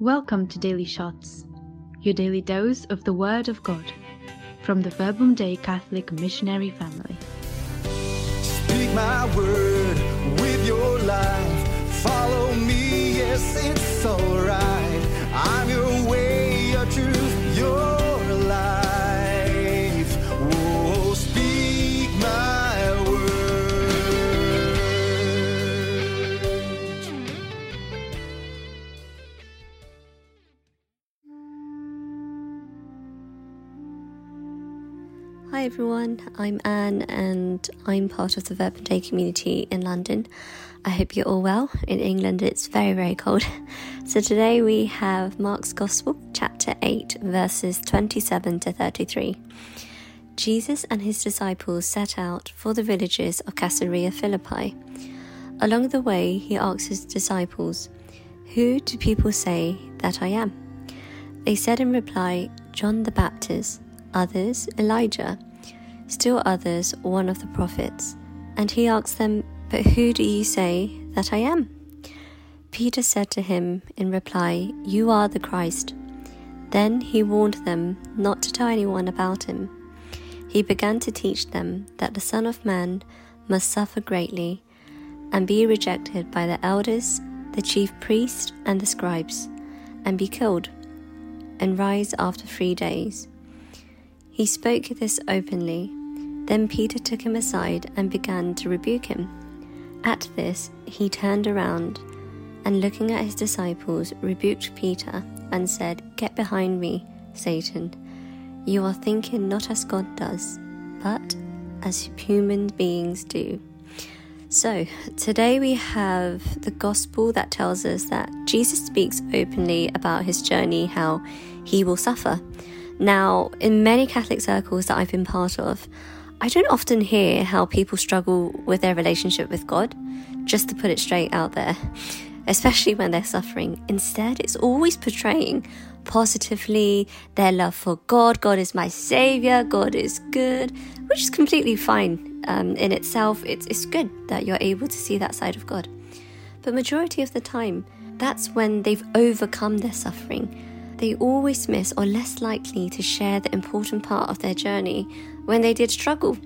Welcome to Daily Shots, your daily dose of the Word of God from the Verbum Dei Catholic Missionary Family. Speak my word with your life. Follow me, yes, it's alright. Hi everyone, I'm Anne and I'm part of the Verbum Dei community in London. I hope you're all well. In England, it's very, very cold. So today we have Mark's Gospel, chapter 8, verses 27 to 33. Jesus and his disciples set out for the villages of Caesarea Philippi. Along the way, he asked his disciples, Who do people say that I am? They said in reply, John the Baptist, others, Elijah, still others, one of the prophets. And he asked them, But who do you say that I am? Peter said to him in reply, You are the Christ. Then he warned them not to tell anyone about him. He began to teach them that the Son of Man must suffer greatly and be rejected by the elders, the chief priests, and the scribes, and be killed, and rise after three days. He spoke this openly. Then Peter took him aside and began to rebuke him. At this, he turned around and, looking at his disciples, rebuked Peter and said, Get behind me, Satan. You are thinking not as God does, but as human beings do. So, today we have the gospel that tells us that Jesus speaks openly about his journey, how he will suffer. Now, in many Catholic circles that I've been part of, I don't often hear how people struggle with their relationship with God, just to put it straight out there, especially when they're suffering. Instead, it's always portraying positively their love for God. God is my savior, God is good, which is completely fine um, in itself. It's, it's good that you're able to see that side of God. But majority of the time, that's when they've overcome their suffering. They always miss or less likely to share the important part of their journey when they did struggle,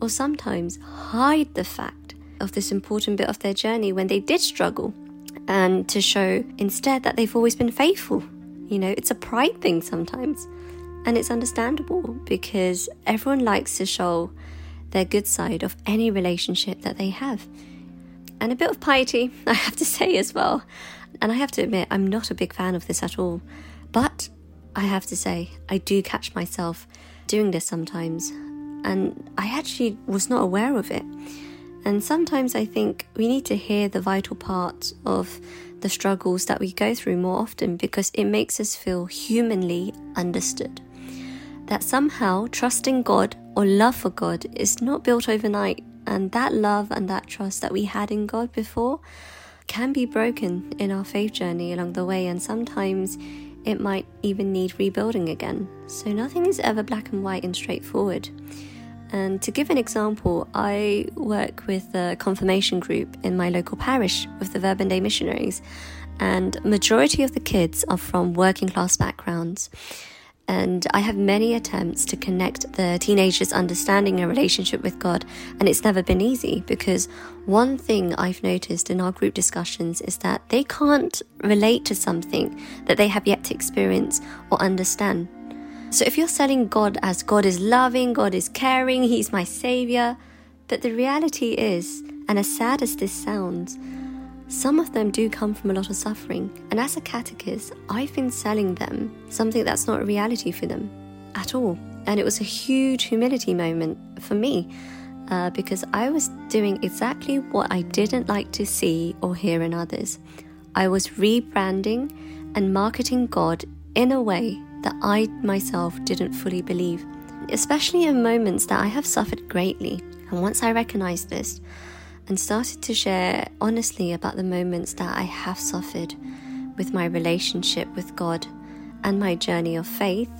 or sometimes hide the fact of this important bit of their journey when they did struggle, and to show instead that they've always been faithful. You know, it's a pride thing sometimes, and it's understandable because everyone likes to show their good side of any relationship that they have and a bit of piety, I have to say as well. And I have to admit, I'm not a big fan of this at all. But I have to say, I do catch myself doing this sometimes. And I actually was not aware of it. And sometimes I think we need to hear the vital parts of the struggles that we go through more often because it makes us feel humanly understood. That somehow trusting God or love for God is not built overnight, and that love and that trust that we had in God before can be broken in our faith journey along the way, and sometimes it might even need rebuilding again. So nothing is ever black and white and straightforward. And to give an example, I work with a confirmation group in my local parish with the Verbum Dei missionaries, and majority of the kids are from working class backgrounds. And I have many attempts to connect the teenagers' understanding and relationship with God, and it's never been easy because one thing I've noticed in our group discussions is that they can't relate to something that they have yet to experience or understand. So if you're selling God as God is loving, God is caring, He's my savior, but the reality is, and as sad as this sounds, some of them do come from a lot of suffering, and as a catechist, I've been selling them something that's not a reality for them at all. And it was a huge humility moment for me uh, because I was doing exactly what I didn't like to see or hear in others. I was rebranding and marketing God in a way that I myself didn't fully believe, especially in moments that I have suffered greatly. And once I recognized this, and started to share honestly about the moments that I have suffered with my relationship with God and my journey of faith,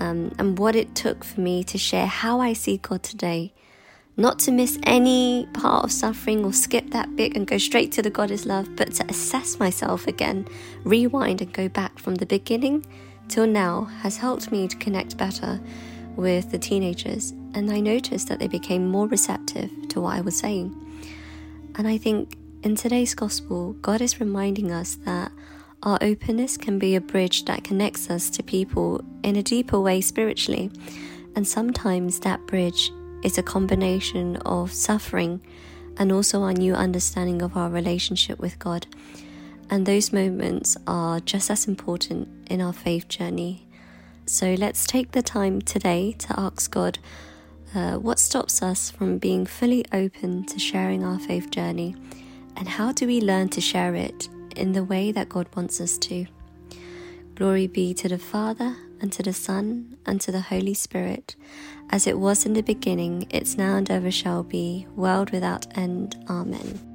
um, and what it took for me to share how I see God today. not to miss any part of suffering or skip that bit and go straight to the God is love, but to assess myself again, rewind and go back from the beginning till now has helped me to connect better with the teenagers. And I noticed that they became more receptive to what I was saying. And I think in today's gospel, God is reminding us that our openness can be a bridge that connects us to people in a deeper way spiritually. And sometimes that bridge is a combination of suffering and also our new understanding of our relationship with God. And those moments are just as important in our faith journey. So let's take the time today to ask God uh, what stops us from being fully open to sharing our faith journey, and how do we learn to share it in the way that God wants us to. Glory be to the Father, and to the Son, and to the Holy Spirit, as it was in the beginning, it's now and ever shall be, world without end. Amen.